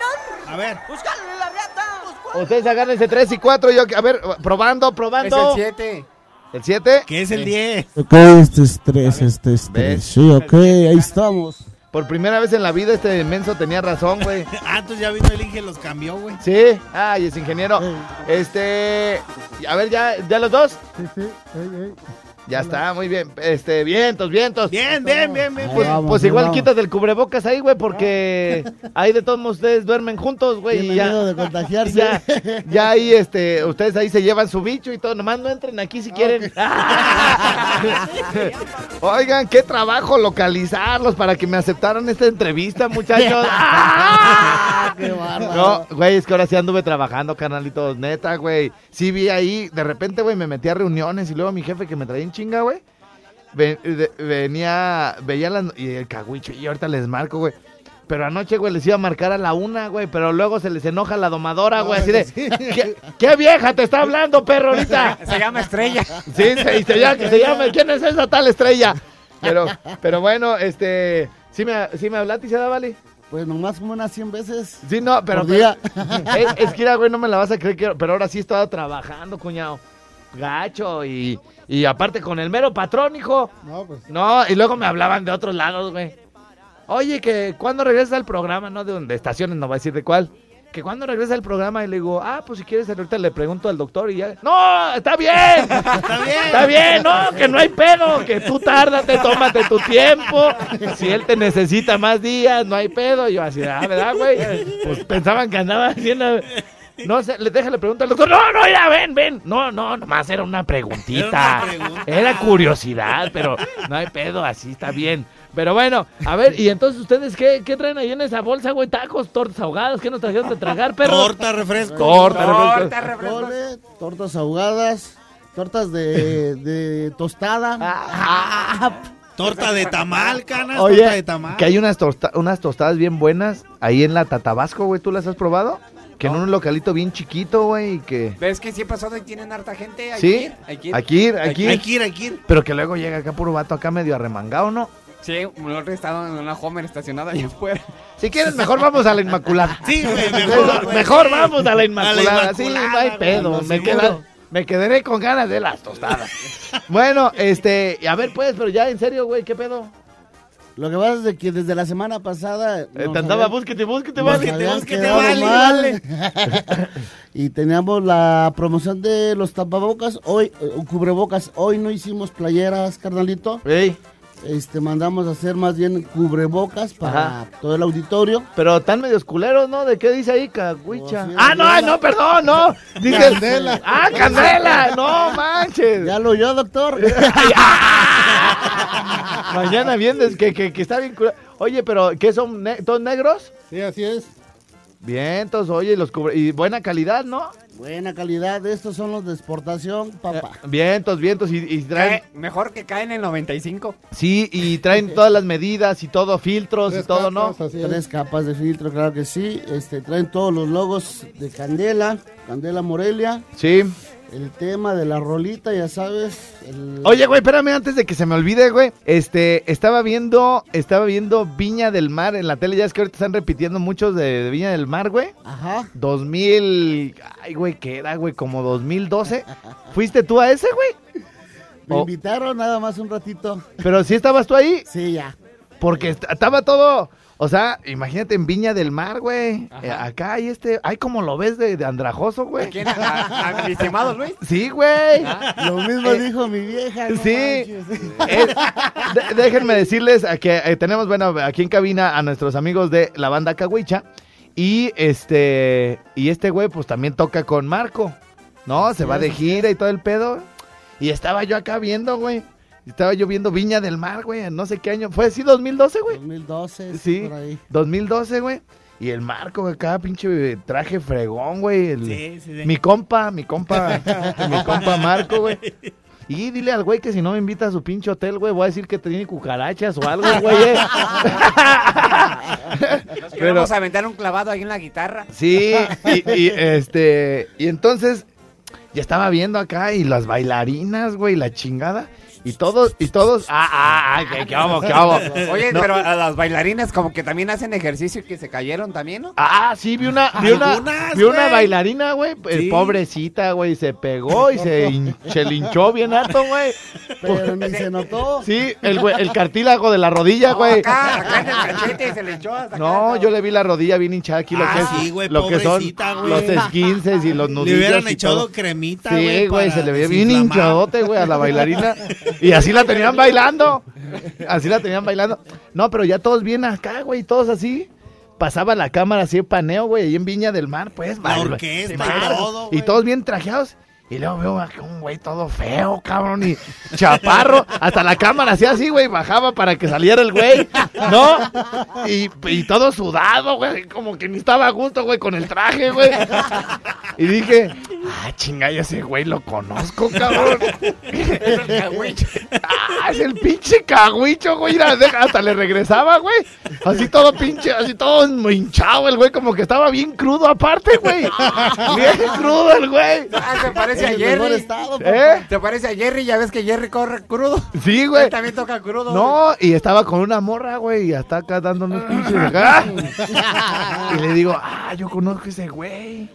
Speaker 3: A ver.
Speaker 7: Pues jálale la riata.
Speaker 5: Ustedes agárrense 3 y 4. Yo, a ver, probando,
Speaker 6: Es
Speaker 5: probando.
Speaker 6: el 7.
Speaker 5: ¿El 7?
Speaker 3: Que es el 10.
Speaker 9: Ok, este es 3, este es 3.
Speaker 5: ¿Ves?
Speaker 9: Sí, ok, ahí estamos.
Speaker 5: Por primera vez en la vida este menso tenía razón, güey.
Speaker 3: Ah, entonces ya vino el Inge y los cambió, güey.
Speaker 5: Sí. Ay, es ingeniero. Este. A ver, ya, ya los dos.
Speaker 9: Sí, sí, ey, ey.
Speaker 5: Ya está, muy bien. Este, vientos, vientos.
Speaker 3: Bien, bien, bien, bien.
Speaker 5: Pues,
Speaker 9: vamos,
Speaker 5: pues
Speaker 9: ahí
Speaker 5: igual
Speaker 9: vamos.
Speaker 5: quítate el cubrebocas ahí, güey, porque ahí de todos modos ustedes duermen juntos, güey. Y ya,
Speaker 9: miedo de contagiarse.
Speaker 5: ya, ya ahí, este, ustedes ahí se llevan su bicho y todo. Nomás no entren aquí si quieren. Oigan, qué trabajo localizarlos para que me aceptaran esta entrevista, muchachos.
Speaker 9: Ah, qué bárbaro.
Speaker 5: No, güey, es que ahora sí anduve trabajando, carnalitos, neta, güey. Sí vi ahí, de repente, güey, me metí a reuniones y luego mi jefe que me traía en chinga, güey. de- venía, veía las, y el cagüicho, y ahorita les marco, güey. Pero anoche, güey, les iba a marcar a la una, güey, pero luego se les enoja la domadora, güey, así de, ¿qué, qué vieja te está hablando, perro, ahorita?
Speaker 6: Se llama Estrella.
Speaker 5: Sí, se, y se llama, que se llama, ¿quién es esa tal estrella? Pero, pero bueno, este, ¿sí me, sí me hablaste, se da, vale?
Speaker 9: Pues nomás como unas 100 veces.
Speaker 5: Sí, no, pero.
Speaker 9: Día.
Speaker 5: Es, es que, güey, no me la vas a creer, que, pero ahora sí he estado trabajando, cuñado. Gacho, y, y aparte con el mero patrón, hijo.
Speaker 9: No, pues.
Speaker 5: No, y luego me hablaban de otros lados, güey. Oye, que cuando regresa al programa, no de, de estaciones, no va a decir de cuál. Que cuando regresa al programa y le digo, ah, pues si quieres ahorita le pregunto al doctor y ya. No, está bien.
Speaker 3: Está bien.
Speaker 5: Está bien, no, que no hay pedo, que tú tárdate, tómate tu tiempo. Si él te necesita más días, no hay pedo. Yo así, ah, ¿verdad, güey? Pues pensaban que andaba haciendo. No sé, le déjale preguntar al doctor. No, no, ya, ven, ven. No, no, nomás era una preguntita.
Speaker 3: Era una pregunta.
Speaker 5: Era curiosidad, pero no hay pedo, así está bien. Pero bueno, a ver, y entonces ustedes, ¿qué, qué traen ahí en esa bolsa, güey? Tacos, tortas ahogadas, ¿qué nos trajeron de tragar, perro?
Speaker 3: Torta, refresco.
Speaker 5: Torta, refresco.
Speaker 6: Torta, refresco.
Speaker 9: Tole, tortas ahogadas, tortas de, de tostada.
Speaker 5: Ah,
Speaker 3: Torta de tamal, canas.
Speaker 5: Oye,
Speaker 3: torta de tamal.
Speaker 5: que hay unas, tosta- unas tostadas bien buenas ahí en la Tatabasco, güey. ¿Tú las has probado? Que en un localito bien chiquito, güey, que...
Speaker 6: ¿Ves que siempre pasado y tienen harta gente? Hay
Speaker 5: ¿Sí?
Speaker 6: que ir, hay que ir.
Speaker 5: Aquí, ir, aquí.
Speaker 3: Hay que ir, hay que ir.
Speaker 5: Pero que luego llega acá puro vato acá medio arremangado, ¿no?
Speaker 6: Sí, otro estado en una Homer estacionada allá afuera.
Speaker 5: Si quieres, mejor vamos a la Inmaculada.
Speaker 3: Sí, güey,
Speaker 5: Mejor,
Speaker 3: mejor.
Speaker 5: mejor vamos a la
Speaker 3: sí.
Speaker 5: Inmaculada. Sí,
Speaker 3: Inmaculada,
Speaker 5: no hay pedo.
Speaker 3: lo
Speaker 5: Me, queda- me quedaré con ganas de las tostadas. bueno, este, a ver pues, pero ya en serio, güey, ¿qué pedo?
Speaker 9: Lo que pasa es de que desde la semana pasada.
Speaker 5: Eh, te andaba, búsquete, búsquete, vale.
Speaker 3: Búsquete, búsquete, vale,
Speaker 9: mal. y teníamos la promoción de los tapabocas. Hoy, eh, cubrebocas. Hoy no hicimos playeras, carnalito.
Speaker 5: Ey,
Speaker 9: Este, mandamos a hacer más bien cubrebocas para
Speaker 5: Ajá.
Speaker 9: todo el auditorio.
Speaker 5: pero están medios culeros, ¿no? ¿De qué dice ahí, cagüicha?
Speaker 9: Oh,
Speaker 5: ah, no, no, perdón, no. Dije,
Speaker 9: Candela.
Speaker 5: Ah, candela, no manches.
Speaker 9: ¿Ya lo oyó, doctor?
Speaker 5: Mañana vienes, que, que, que está bien. Oye, pero, ¿qué son? ne- ¿Todos negros?
Speaker 9: sí, así es.
Speaker 5: Vientos, oye, los cubre... Y buena calidad, ¿no?
Speaker 9: Buena calidad. Estos son los de exportación, papá.
Speaker 5: Vientos, vientos, y, y traen...
Speaker 6: Eh, mejor que caen en el 95.
Speaker 5: Sí, y traen todas las medidas y todo, filtros y todo, ¿no?
Speaker 9: Tres capas de filtro, claro que sí. Este, traen todos los logos de Candela, Candela Morelia.
Speaker 5: Sí.
Speaker 9: El tema de la rolita, ya sabes. el-
Speaker 5: Oye, güey, espérame antes de que se me olvide, güey. Este, estaba viendo, estaba viendo Viña del Mar en la tele. Ya es que ahorita están repitiendo muchos de, de Viña del Mar, güey.
Speaker 9: Ajá.
Speaker 5: 2000, ay, güey, ¿qué era, güey? Como 2012. ¿Fuiste tú a ese, güey?
Speaker 9: Me
Speaker 5: Oh.
Speaker 9: invitaron nada más un ratito.
Speaker 5: Pero sí estabas tú ahí,
Speaker 9: Sí, ya.
Speaker 5: porque est- estaba todo, o sea, imagínate en Viña del Mar, güey. Eh, acá hay este, ay, como lo ves de, de andrajoso, güey.
Speaker 6: ¿Quién? ¿A, a- a mi estimado Luis?
Speaker 5: Sí, güey.
Speaker 9: Lo mismo dijo mi vieja. no
Speaker 5: Sí. Eh, de- déjenme decirles a que eh, tenemos, bueno, aquí en cabina a nuestros amigos de la banda Cahuicha y este, y este güey pues también toca con Marco, ¿no? Se va de gira y todo el pedo y estaba yo acá viendo, güey, estaba yo viendo Viña del Mar, güey, en no sé qué año, fue así 2012, güey,
Speaker 9: 2012,
Speaker 5: sí,
Speaker 9: por ahí.
Speaker 5: 2012, güey. Y el Marco acá, pinche traje fregón, güey. el-
Speaker 3: Sí, sí, sí.
Speaker 5: Mi compa, mi compa, mi compa Marco, güey. Y dile al güey que si no me invita a su pinche hotel, güey, voy a decir que tiene cucarachas o algo, güey. eh. Pero-
Speaker 6: queremos aventar un clavado ahí en la guitarra.
Speaker 5: Sí, y, y, este, y entonces ya estaba viendo acá y las bailarinas, güey, la chingada. Y todos, y todos, ah, ah, ah, qué, qué hago, qué hago.
Speaker 6: Oye,
Speaker 5: No.
Speaker 6: pero a las bailarinas como que también hacen ejercicio y que se cayeron también, ¿no?
Speaker 5: Ah, sí, vi una, vi una,
Speaker 3: Algunas,
Speaker 5: vi una
Speaker 3: güey.
Speaker 5: bailarina, güey, eh,
Speaker 3: Sí.
Speaker 5: pobrecita, güey, se pegó y se, hin- se linchó bien harto, güey.
Speaker 9: Pero ni se notó.
Speaker 5: Sí, el, güey- el cartílago de la rodilla, güey.
Speaker 6: Acá, acá en el cachete se le echó hasta
Speaker 5: No,
Speaker 6: acá.
Speaker 5: yo le vi la rodilla bien hinchada aquí, lo
Speaker 3: Ah,
Speaker 5: que es,
Speaker 3: sí, güey,
Speaker 5: lo que son
Speaker 3: güey.
Speaker 5: los esquinces y los
Speaker 3: Le
Speaker 5: nudillos
Speaker 3: hubieran
Speaker 5: y
Speaker 3: echado
Speaker 5: todo.
Speaker 3: cremita,
Speaker 5: Sí,
Speaker 3: güey.
Speaker 5: güey,
Speaker 3: para
Speaker 5: se le veía bien hinchadote, güey, a la bailarina. Y así la tenían bailando. Así la tenían bailando. No, pero ya todos bien acá, güey, todos así. Pasaba la cámara así, paneo, güey, ahí en Viña del Mar, pues.
Speaker 3: La orquesta y todo,
Speaker 5: Y todos bien trajeados. Y luego veo a un güey todo feo, cabrón, y chaparro. Hasta la cámara hacía así, güey, bajaba para que saliera el güey, ¿no? Y, y todo sudado, güey, como que ni estaba a gusto, güey, con el traje, güey. Y dije, ah, chinga, yo ese güey lo conozco, cabrón. Ah, es el pinche cagüicho, güey. Hasta le regresaba, güey. Así todo pinche, así todo hinchado el güey, como que estaba bien crudo aparte, güey. Bien crudo el güey.
Speaker 6: Ah, se parece a Jerry.
Speaker 9: estado,
Speaker 5: ¿Eh?
Speaker 6: Te parece a Jerry, ya ves que Jerry corre crudo.
Speaker 5: Sí, güey.
Speaker 6: Él también toca crudo.
Speaker 5: No, y estaba con una morra, güey, y hasta acá dando unos pinches acá. Y le digo, ah, yo conozco ese güey.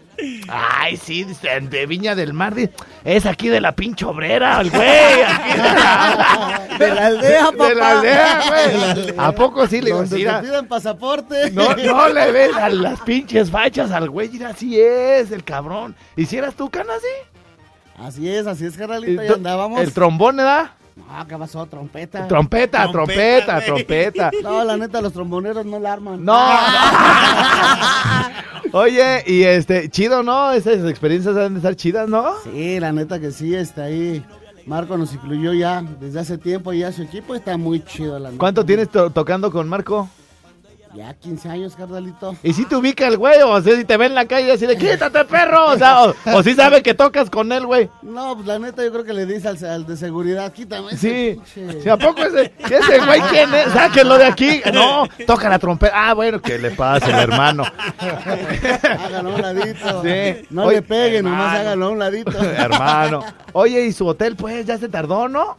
Speaker 5: Ay, sí, de Viña del Mar. Es aquí de la pinche obrera, el güey. Aquí de la,
Speaker 9: De la aldea, papá.
Speaker 5: de la aldea, güey. ¿A poco sí le digo,
Speaker 9: pidan pasaporte.
Speaker 5: No, no le ves a las pinches fachas al güey. Mira, así es, el cabrón. ¿Hicieras tú, cana, así?
Speaker 9: Así es, así es, ya
Speaker 5: tro-
Speaker 9: andábamos.
Speaker 5: El trombón, ¿verdad?
Speaker 9: No, ¿qué pasó? Trompeta.
Speaker 5: Trompeta, trompeta,
Speaker 3: Trompeta,
Speaker 5: trompeta.
Speaker 9: No, la neta, los tromboneros no la arman.
Speaker 5: No. Oye, y este, chido, ¿no? Esas experiencias deben de estar chidas, ¿no?
Speaker 9: Sí, la neta que sí, está ahí. Marco nos incluyó ya desde hace tiempo y ya su equipo está muy chido, la neta.
Speaker 5: ¿Cuánto tienes to- tocando con Marco?
Speaker 9: Ya 15 años, carnalito.
Speaker 5: ¿Y si te ubica el güey? O sea, si te ve en la calle así de quítate, perro. O sea, o, o si sabe que tocas con él, güey.
Speaker 9: No, pues la neta yo creo que le dice al, al de seguridad, quítame ese
Speaker 5: Sí.
Speaker 9: pinche-
Speaker 5: ¿Sí, ¿A poco ese, ese güey quién es? Sáquenlo de aquí. No, toca la trompeta. Ah, bueno, que le pase, el hermano.
Speaker 9: Háganlo a un ladito.
Speaker 5: Sí.
Speaker 9: No
Speaker 5: Oye,
Speaker 9: le peguen, nomás
Speaker 5: hermano.
Speaker 9: háganlo a un ladito.
Speaker 5: hermano. Oye, ¿y su hotel, pues, ya se tardó, no?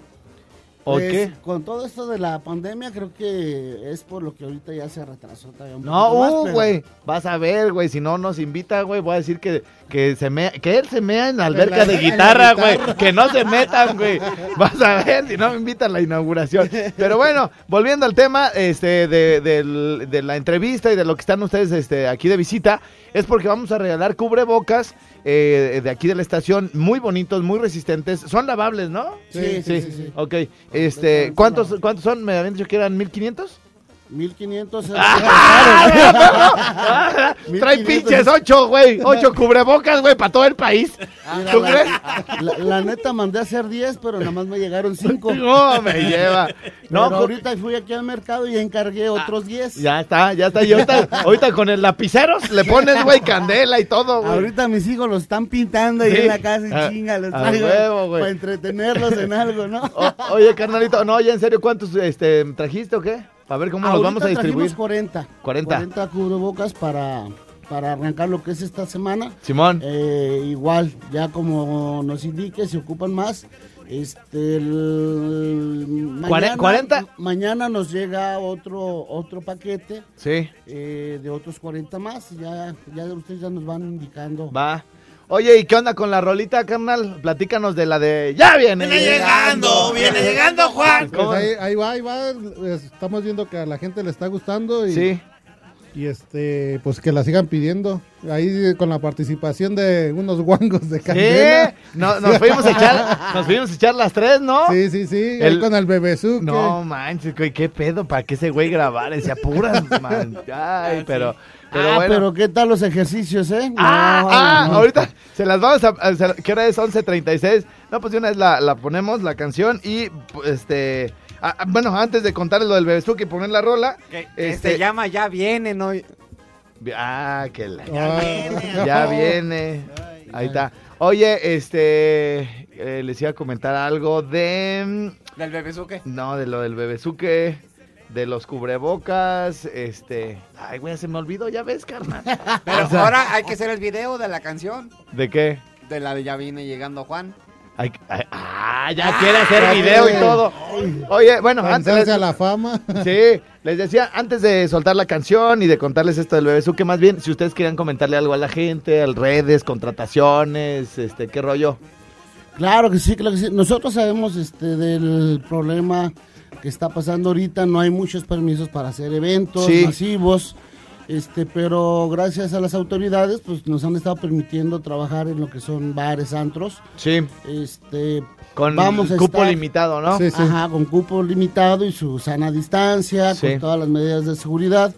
Speaker 5: ¿O
Speaker 9: Pues,
Speaker 5: qué?
Speaker 9: Con todo esto de la pandemia, creo que es por lo que ahorita ya se retrasó todavía un
Speaker 5: No,
Speaker 9: poquito más,
Speaker 5: uh,
Speaker 9: pero-
Speaker 5: güey, vas a ver, güey, si no nos invita, güey, voy a decir que, que se mea, que él se mea en la alberca de guitarra, güey, que no se metan, güey, vas a ver si no me invitan a la inauguración. Pero bueno, volviendo al tema, este, de, del- de la entrevista y de lo que están ustedes, este, aquí de visita, es porque vamos a regalar cubrebocas eh, de aquí de la estación, muy bonitos, muy resistentes, son lavables, ¿no?
Speaker 9: Sí, sí, sí, sí.
Speaker 5: Ok, este, ¿cuántos, cuántos son? ¿Me habían dicho que eran 1500?
Speaker 9: 1500 es-
Speaker 5: Ah, Trae
Speaker 9: 1500.
Speaker 5: pinches ocho, güey. Ocho cubrebocas, güey, para todo el país.
Speaker 9: Mira,
Speaker 5: ¿Tú
Speaker 9: la,
Speaker 5: crees?
Speaker 9: La, la neta mandé a hacer 10, pero nada más me llegaron 5.
Speaker 5: No, me lleva. No, jo-
Speaker 9: ahorita fui aquí al mercado y encargué otros 10.
Speaker 5: Ya está, ya está. Y ahorita, ahorita con el lapicero le pones, güey, candela y todo, güey.
Speaker 9: Ahorita mis hijos los están pintando ahí
Speaker 5: Sí.
Speaker 9: en la casa y
Speaker 5: A-
Speaker 9: chinga, les
Speaker 5: a
Speaker 9: traigo
Speaker 5: huevo,
Speaker 9: para entretenerlos en algo, ¿no?
Speaker 5: O- oye, carnalito, no, ya en serio, ¿cuántos este, trajiste o qué? A ver cómo los vamos a distribuir.
Speaker 9: trajimos 40.
Speaker 5: 40.
Speaker 9: 40 cubrebocas para, para arrancar lo que es esta semana.
Speaker 5: Simón.
Speaker 9: Eh, igual, ya como nos indique, se ocupan más. Este, el, mañana,
Speaker 5: 40.
Speaker 9: mañana nos llega otro otro paquete
Speaker 5: Sí,
Speaker 9: eh, de otros 40 más. Ya, ya ustedes ya nos van indicando.
Speaker 5: va. Oye, ¿y qué onda con la rolita, carnal? Platícanos de la de... ¡Ya viene!
Speaker 3: Viene llegando, viene llegando, Juan.
Speaker 10: Pues ahí, ahí va, ahí va. Estamos viendo que a la gente le está gustando y,
Speaker 5: Sí.
Speaker 10: y este, pues que la sigan pidiendo. Ahí con la participación de unos guangos de
Speaker 5: ¿Qué?
Speaker 10: candela.
Speaker 5: No, nos fuimos a echar, nos fuimos a echar las tres, ¿no?
Speaker 10: Sí, sí, sí.
Speaker 5: El-
Speaker 10: ahí con el bebezuque.
Speaker 5: No manches, güey, qué pedo, ¿para qué ese güey grabara? Se apuras, man. Ay, pero, pero
Speaker 9: ah,
Speaker 5: bueno.
Speaker 9: pero ¿qué tal los ejercicios, eh?
Speaker 5: Ah,
Speaker 9: No,
Speaker 5: ah,
Speaker 9: no.
Speaker 5: ahorita se las vamos a, a- se- ¿qué hora es? 11.36. No, pues de una vez la, la ponemos, la canción, y pues, este, ah, ah, bueno, antes de contarles lo del bebezuque y poner la rola,
Speaker 6: Que, que
Speaker 5: este,
Speaker 6: se llama Ya Viene, ¿no?
Speaker 5: ah, que la,
Speaker 10: Ah,
Speaker 5: ya viene, ahí está. Oye, este, eh, les iba a comentar algo de...
Speaker 6: Del bebezuque.
Speaker 5: No, de lo del bebezuque, de los cubrebocas, este... Ay, güey, se me olvidó, ya ves, carnal.
Speaker 6: Pero
Speaker 5: O sea,
Speaker 6: ahora hay que hacer el video de la canción.
Speaker 5: ¿De qué?
Speaker 6: De la de Ya Viene Llegando Juan.
Speaker 5: Ay, ay, ah, ya quiere hacer video y todo. Oye, bueno, antes
Speaker 10: entrarse a la fama.
Speaker 5: Sí, les decía, antes de soltar la canción y de contarles esto del bebé que más bien, si ustedes querían comentarle algo a la gente, al redes, contrataciones, este, qué rollo.
Speaker 9: Claro que sí, claro que sí. Nosotros sabemos este del problema que está pasando ahorita, no hay muchos permisos para hacer eventos
Speaker 5: Sí.
Speaker 9: masivos. Este, pero gracias a las autoridades, pues nos han estado permitiendo trabajar en lo que son bares, antros.
Speaker 5: Sí.
Speaker 9: Este,
Speaker 5: Con
Speaker 9: vamos a
Speaker 5: cupo
Speaker 9: estar-
Speaker 5: limitado, ¿no?
Speaker 10: Sí, sí.
Speaker 9: Ajá, con cupo limitado y su sana distancia,
Speaker 5: Sí.
Speaker 9: con todas las medidas de seguridad.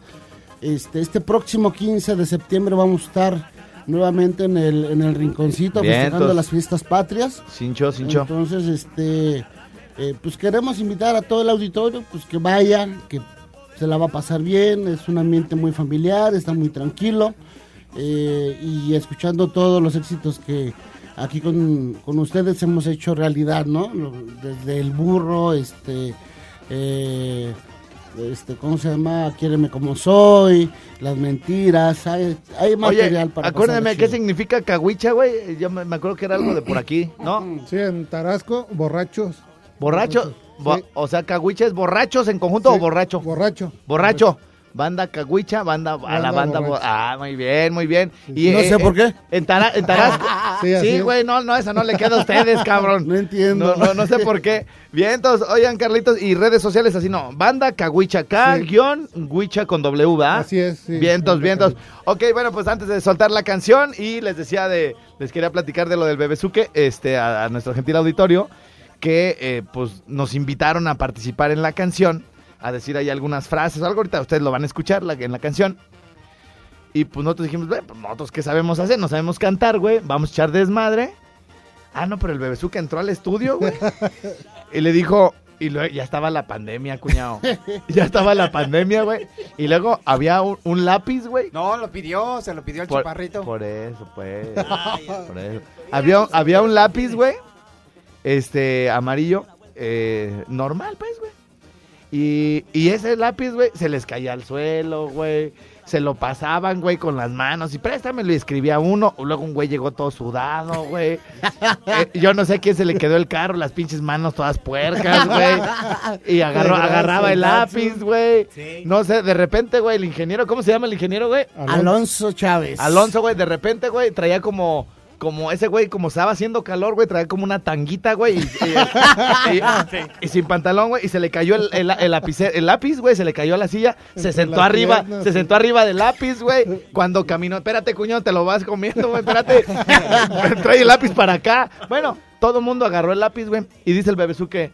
Speaker 9: Este, este próximo 15 de septiembre vamos a estar nuevamente en el, en el rinconcito festejando las fiestas patrias.
Speaker 5: Sincho, sincho.
Speaker 9: Entonces, este, eh, pues queremos invitar a todo el auditorio, pues que vayan, que se la va a pasar bien, es un ambiente muy familiar, está muy tranquilo eh, y escuchando todos los éxitos que aquí con, con ustedes hemos hecho realidad, ¿no? Desde el burro, este, eh, este, ¿cómo se llama? Quiéreme como soy, las mentiras, hay, hay material
Speaker 5: Oye,
Speaker 9: para
Speaker 5: acuérdame qué significa caguicha, güey. Yo me, me acuerdo que era algo de por aquí, ¿no?
Speaker 10: Sí, en Tarasco, borrachos.
Speaker 5: Borracho. bo-
Speaker 10: Sí.
Speaker 5: O sea, caguicha es borrachos en conjunto
Speaker 10: Sí,
Speaker 5: o borracho.
Speaker 10: Borracho.
Speaker 5: Borracho. Banda caguicha, banda, a la banda.
Speaker 10: Borracho.
Speaker 5: Ah, muy bien, muy bien. Y,
Speaker 9: No sé por qué.
Speaker 5: En, Tara- en Tarasco.
Speaker 10: Sí,
Speaker 5: güey, no, no, esa no le queda a ustedes, cabrón.
Speaker 9: No entiendo.
Speaker 5: No, no, no sé por qué. Bien, entonces, oigan, Carlitos, y redes sociales así, no. Banda Caguicha, K, guion, Guicha con W, ¿va?
Speaker 10: Así es, sí.
Speaker 5: Vientos, vientos. Ok, bueno, pues antes de soltar la canción y les decía de, les quería platicar de lo del Bebesuque, este, a, a nuestro gentil auditorio, que eh, pues nos invitaron a participar en la canción, a decir ahí algunas frases, algo ahorita ustedes lo van a escuchar la- en la canción. Y pues nosotros dijimos, "Güey, pues nosotros qué sabemos hacer, no sabemos cantar, güey, vamos a echar desmadre. Ah, no, pero el Bebesuque entró al estudio, güey. y le dijo, y luego ya estaba la pandemia, cuñado. Ya estaba la pandemia, güey. Y luego había un, un lápiz, güey.
Speaker 6: No, lo pidió, se lo pidió el
Speaker 5: Por,
Speaker 6: chaparrito.
Speaker 5: por eso, pues. por eso. Había, había un lápiz, güey. Este, amarillo. eh, normal, pues, güey. Y, y ese lápiz, güey, se les caía al suelo, güey. Se lo pasaban, güey, con las manos. Y préstamelo y escribía uno. Luego un güey llegó todo sudado, güey. Eh, yo no sé a quién se le quedó el carro, las pinches manos todas puercas, güey. Y agarró, agarraba el lápiz, güey. No sé, de repente, güey, el ingeniero, ¿cómo se llama el ingeniero, güey?
Speaker 9: Alonso Chávez.
Speaker 5: Alonso, güey, de repente, güey, traía como, como ese güey, como estaba haciendo calor, güey, traía como una tanguita, güey, y, y- y- y sin pantalón, güey, y se le cayó el, el, el lapice- el lápiz, güey, se le cayó a la silla, se sentó arriba, se
Speaker 10: sí.
Speaker 5: sentó arriba del lápiz, güey, cuando caminó, espérate, cuñado, te lo vas comiendo, güey, espérate, trae el lápiz para acá. Bueno, todo el mundo agarró el lápiz, güey, y dice el bebesuque,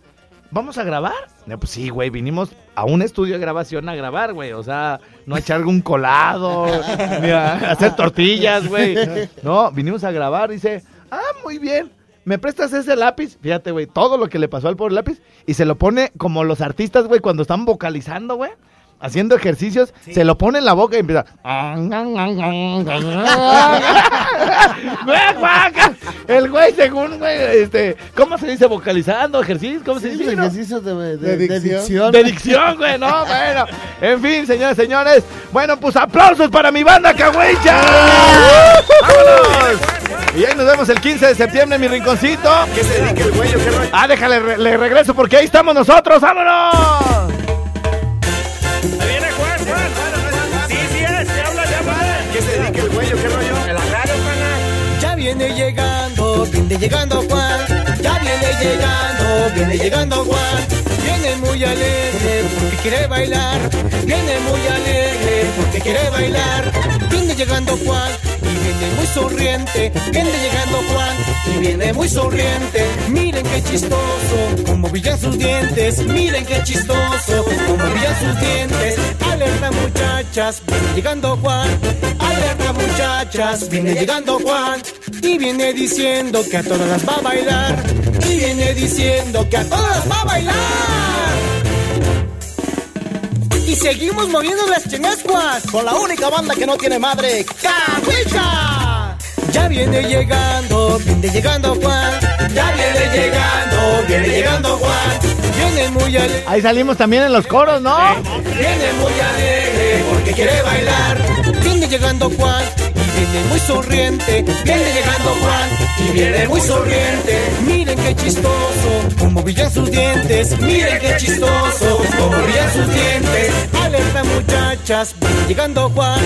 Speaker 5: ¿vamos a grabar? No, pues sí, güey, vinimos a un estudio de grabación a grabar, güey. O sea, no a echar un colado, ni a hacer tortillas, güey. No, vinimos a grabar. Dice, ah, muy bien. ¿Me prestas ese lápiz? Fíjate, güey, todo lo que le pasó al pobre lápiz. Y se lo pone como los artistas, güey, cuando están vocalizando, güey. Haciendo ejercicios, se lo pone en la boca y empieza. El güey, según, güey, este, ¿cómo se dice vocalizando? ¿Ejercicio? ¿Cómo se
Speaker 9: Sí,
Speaker 5: dice?
Speaker 9: ejercicios de, de-
Speaker 10: De
Speaker 9: de
Speaker 10: dicción.
Speaker 5: De dicción, güey, no, bueno. En fin, señores, señores. Bueno, pues aplausos para mi banda Cahuecha. ¡Vámonos! Y ahí nos vemos el 15 de septiembre en mi rinconcito.
Speaker 1: ¿Qué se dedica el güey o qué rollo?
Speaker 5: Ah, déjale, le regreso porque ahí estamos nosotros. ¡Vámonos!
Speaker 8: Viene
Speaker 7: llegando Juan. Ya viene llegando, viene llegando Juan. Viene muy alegre porque quiere bailar. Viene muy alegre porque quiere bailar. Viene llegando Juan viene muy sonriente. Viene llegando Juan y viene muy sonriente. Miren qué chistoso, como brillan sus dientes. Miren qué chistoso, como brillan sus dientes. Alerta muchachas, viene llegando Juan. Alerta muchachas, viene llegando Juan. Y viene diciendo que a todas las va a bailar. Y viene diciendo que a todas las va a bailar. Y seguimos moviendo las chenascuas con la única banda que no tiene madre, Cahuicha. Ya viene llegando, viene llegando Juan. Ya viene llegando, viene llegando Juan. Viene muy alegre,
Speaker 5: Ahí salimos también en los coros, ¿no?
Speaker 7: viene muy alegre porque quiere bailar. Viene llegando Juan y viene muy sonriente. Viene llegando Juan y viene muy sonriente. Miren qué chistoso, como brillan sus dientes. Miren qué chistoso, como brillan sus dientes. Alerta muchachas, viene llegando Juan.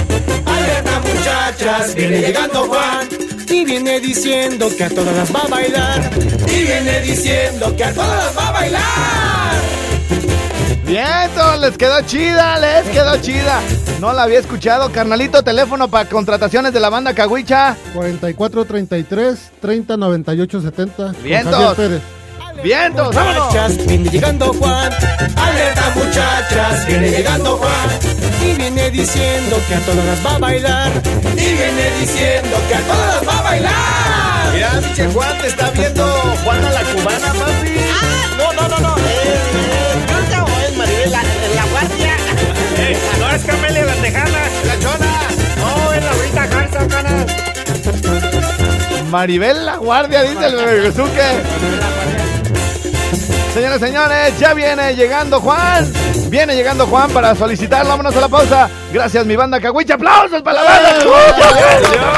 Speaker 7: Alerta muchachas, viene llegando Juan. Y viene diciendo que a todas las va a bailar. Y viene diciendo que a todas las va a bailar.
Speaker 5: Vientos, les quedó chida, les quedó chida. No la había escuchado. Carnalito, teléfono para contrataciones de la banda Caguicha.
Speaker 10: 4433 3098 70.
Speaker 5: Vientos. Vientos, vámonos.
Speaker 7: Muchachas, viene llegando Juan. Alerta muchachas, viene llegando Juan. Diciendo que a todas las va a bailar. Y viene diciendo que a todas las va a bailar.
Speaker 11: Mira, pinche Juan, te está viendo Juana la cubana, papi.
Speaker 12: No, no, no, no. Eh, eh, ¿Canta o es Maribel la, la guardia?
Speaker 11: Eh, no es Camelia la tejana. La chona.
Speaker 12: No, es la ahorita Garza, canas.
Speaker 5: Maribel la guardia, dice el Bebezuque. Señores, señores, ya viene llegando Juan. Viene llegando Juan para solicitarlo. Vámonos a la pausa. Gracias, mi banda Caguicha. ¡Aplausos para la banda!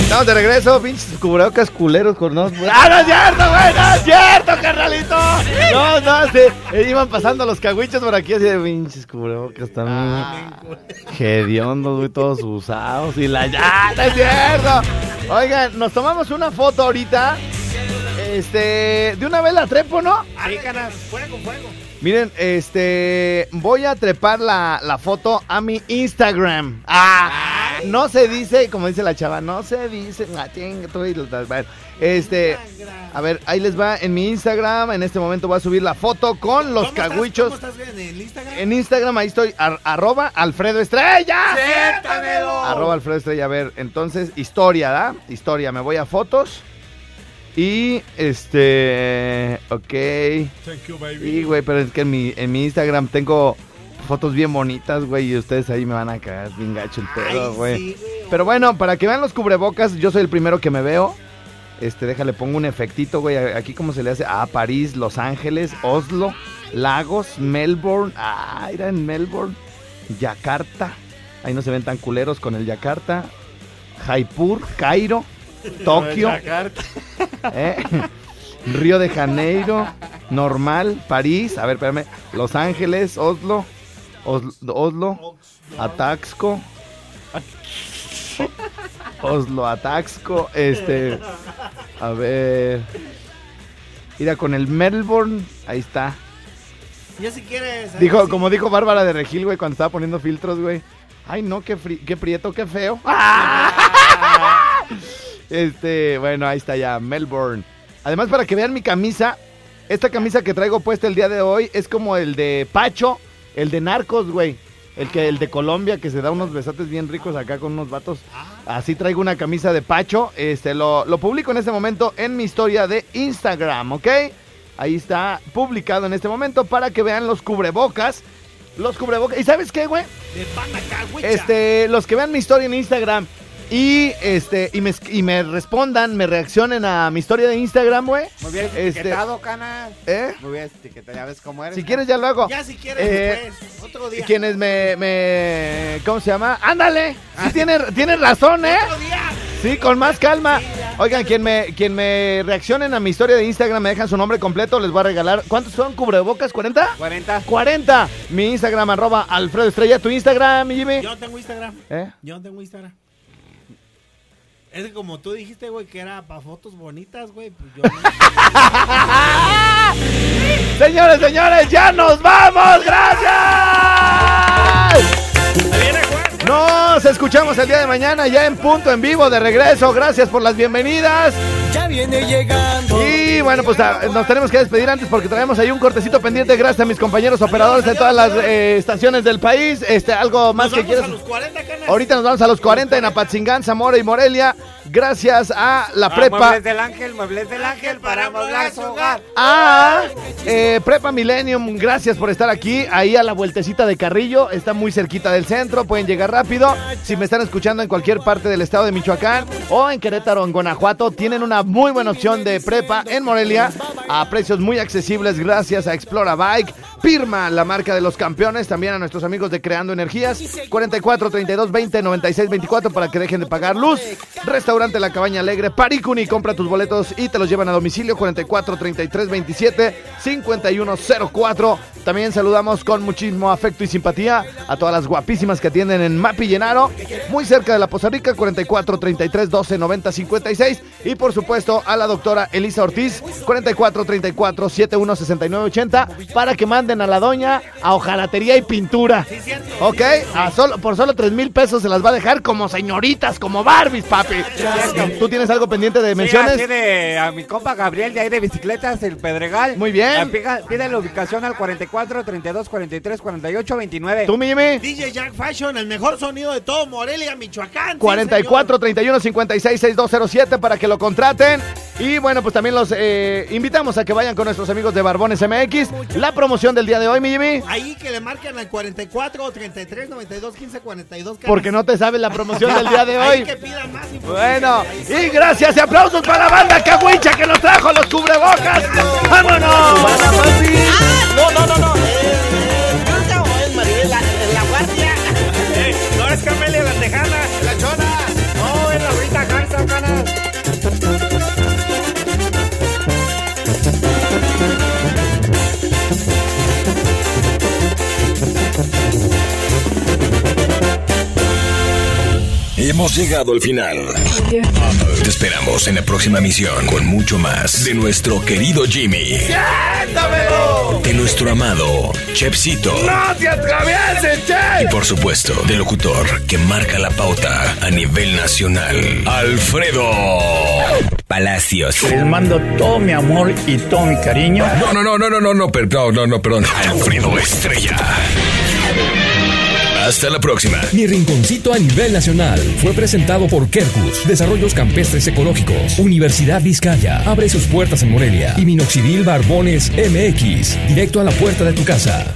Speaker 5: Estamos de regreso, pinches cubrebocas culeros con. ¡Ah, no es cierto, güey! ¡No es cierto, carnalito! No, no, sí. eh, Iban pasando los caguichos por aquí así de pinches cubrebocas también. Hediondos, güey, todos usados. Y la ya, no es cierto. Oigan, nos tomamos una foto ahorita. Este, de una vez la trepo, ¿no?
Speaker 12: Ahí, canas. Fuera con fuego.
Speaker 5: Miren, este, voy a trepar la, la foto a mi Instagram. Ah, no se dice, como dice la chava, no se dice. ah, Este, a ver, ahí les va en mi Instagram. En este momento voy a subir la foto con los
Speaker 3: ¿Cómo estás?
Speaker 5: caguichos.
Speaker 3: ¿Cómo estás en el Instagram?
Speaker 5: En Instagram ahí estoy, ar- arroba Alfredo Estrella.
Speaker 3: ¡Siéntamelo!
Speaker 5: Arroba Alfredo Estrella. A ver, entonces, historia, ¿da? Historia, me voy a fotos. Y este. Ok.
Speaker 3: Thank you, baby.
Speaker 5: Sí, güey, pero es que en mi, en mi Instagram tengo fotos bien bonitas, güey, y ustedes ahí me van a cagar bien gacho el pedo, güey.
Speaker 3: sí,
Speaker 5: pero bueno, para que vean los cubrebocas, yo soy el primero que me veo. Este, déjale, pongo un efectito, güey. Aquí cómo se le hace. Ah, París, Los Ángeles, Oslo, Lagos, Melbourne. Ah, era en Melbourne. Yakarta. Ahí no se ven tan culeros con el Yakarta. Jaipur, Cairo, Tokio. ¿eh? Río de Janeiro, normal, París, a ver, espérame, Los Ángeles, Oslo, Oslo, Oslo Ataxco, Oslo, Ataxco, este, a ver, mira con el Melbourne, ahí está.
Speaker 3: Ya si quieres.
Speaker 5: Dijo,
Speaker 3: sí.
Speaker 5: como dijo Bárbara de Regil, güey, cuando estaba poniendo filtros, güey. Ay, no, qué, fri- qué prieto, qué feo. Este, bueno, ahí está ya, Melbourne. Además, para que vean mi camisa, esta camisa que traigo puesta el día de hoy es como el de Pacho, el de Narcos, güey. El que el de Colombia que se da unos besates bien ricos acá con unos vatos. Así traigo una camisa de Pacho. Este lo, lo publico en este momento en mi historia de Instagram, ¿ok? Ahí está publicado en este momento para que vean los cubrebocas. Los cubrebocas. ¿Y sabes qué, güey? Este, los que vean mi historia en Instagram y este y me, y me respondan, me reaccionen a mi historia de Instagram, güey.
Speaker 6: Muy bien
Speaker 5: Este,
Speaker 6: etiquetado, cana.
Speaker 5: ¿Eh?
Speaker 6: Muy bien etiquetado, ya ves cómo eres.
Speaker 5: Si quieres ya lo hago.
Speaker 3: Ya si quieres
Speaker 5: Eh,
Speaker 3: después. Otro día.
Speaker 5: Quienes me, me ¿cómo se llama? Ándale. Sí tiene, tiene razón, ¿eh?
Speaker 3: Otro día.
Speaker 5: Sí, con más calma. Oigan, quien me, quien me reaccionen a mi historia de Instagram, me dejan su nombre completo, les voy a regalar. ¿Cuántos son cubrebocas? ¿40?
Speaker 6: 40.
Speaker 5: 40. Mi Instagram, arroba Alfredo Estrella. ¿Tu Instagram, mi Jimmy?
Speaker 3: Yo no tengo Instagram.
Speaker 5: ¿Eh?
Speaker 3: Yo no tengo Instagram. Es que como tú dijiste, güey, que era para fotos bonitas, güey, pues yo.
Speaker 5: Señores, señores, ya nos vamos. Gracias. Nos escuchamos el día de mañana ya en punto en vivo de regreso. Gracias por las bienvenidas.
Speaker 7: Ya viene llegando.
Speaker 5: Y bueno, pues ah, nos tenemos que despedir antes porque traemos ahí un cortecito pendiente. Gracias a mis compañeros operadores de todas las eh, estaciones del país. Este, algo más
Speaker 3: Nos
Speaker 5: que
Speaker 3: vamos
Speaker 5: quieras.
Speaker 3: a los 40 canas.
Speaker 5: Ahorita nos vamos a los 40 en Apatzingán, Zamora y Morelia. Gracias a la
Speaker 6: Ah,
Speaker 5: prepa.
Speaker 6: Muebles del ángel, muebles del ángel, para amoblar su hogar.
Speaker 5: a eh, Prepa Millennium, gracias por estar aquí. Ahí a la vueltecita de Carrillo, está muy cerquita del centro, pueden llegar rápido. Si me están escuchando en cualquier parte del estado de Michoacán o en Querétaro o en Guanajuato, tienen una muy buena opción de prepa en Morelia a precios muy accesibles gracias a Explora Bike. Pirma, la marca de los campeones, también a nuestros amigos de Creando Energías, 44 32 20 96 24 para que dejen de pagar luz. Restaurante La Cabaña Alegre, Paricuni, compra tus boletos y te los llevan a domicilio, 44 33 27 51 04. También saludamos con muchísimo afecto y simpatía a todas las guapísimas que atienden en Mapi Llenaro, muy cerca de la Poza Rica, 44 33 12 90 56. Y por supuesto a la doctora Elisa Ortiz, 44 34 71 69 80, para que manden a la doña a hojalatería y pintura. Ok, a solo, por solo 3 mil pesos se las va a dejar como señoritas, como Barbies, papi. ¿Tú tienes algo pendiente de menciones?
Speaker 6: Sí, de a mi compa Gabriel de ahí de bicicletas, el Pedregal.
Speaker 5: Muy bien.
Speaker 6: Ah, Pide, pide la ubicación al 44 32 43 48 29.
Speaker 5: ¿Tú, Mimi?
Speaker 3: DJ Jack Fashion, el mejor sonido de todo Morelia, Michoacán. sí,
Speaker 5: 44 31 56 6207 para que lo contraten. Y bueno, pues también los eh, invitamos a que vayan con nuestros amigos de Barbones MX. La promoción del día de hoy, mi Jimmy.
Speaker 3: Ahí que le marquen al 44 33 92 15 42. caras.
Speaker 5: Porque no te sabes la promoción del día de
Speaker 3: Ahí
Speaker 5: hoy.
Speaker 3: que pidan más.
Speaker 5: Bueno, y gracias y aplausos para la banda Cahuicha que nos trajo los cubrebocas. ¡Vámonos!
Speaker 12: No, no, no, no. Eh, Yurka o es Maribel la, guardia.
Speaker 11: No es Camelia la Tejana.
Speaker 1: Hemos llegado al final. Te esperamos en la próxima misión con mucho más de nuestro querido Jimmy. De nuestro amado Chepsito.
Speaker 11: ¡No te atravieses,
Speaker 1: Y
Speaker 11: che!
Speaker 1: por supuesto, del locutor que marca la pauta a nivel nacional, Alfredo Palacios.
Speaker 8: Les mando todo mi amor y todo mi cariño.
Speaker 1: No, no, no, no, no, no, no, perdón, no, no, perdón. Alfredo Estrella. Hasta la próxima.
Speaker 13: Mi rinconcito a nivel nacional fue presentado por Kerkus, Desarrollos Campestres Ecológicos, Universidad Vizcaya, abre sus puertas en Morelia y Minoxidil Barbones MX, directo a la puerta de tu casa.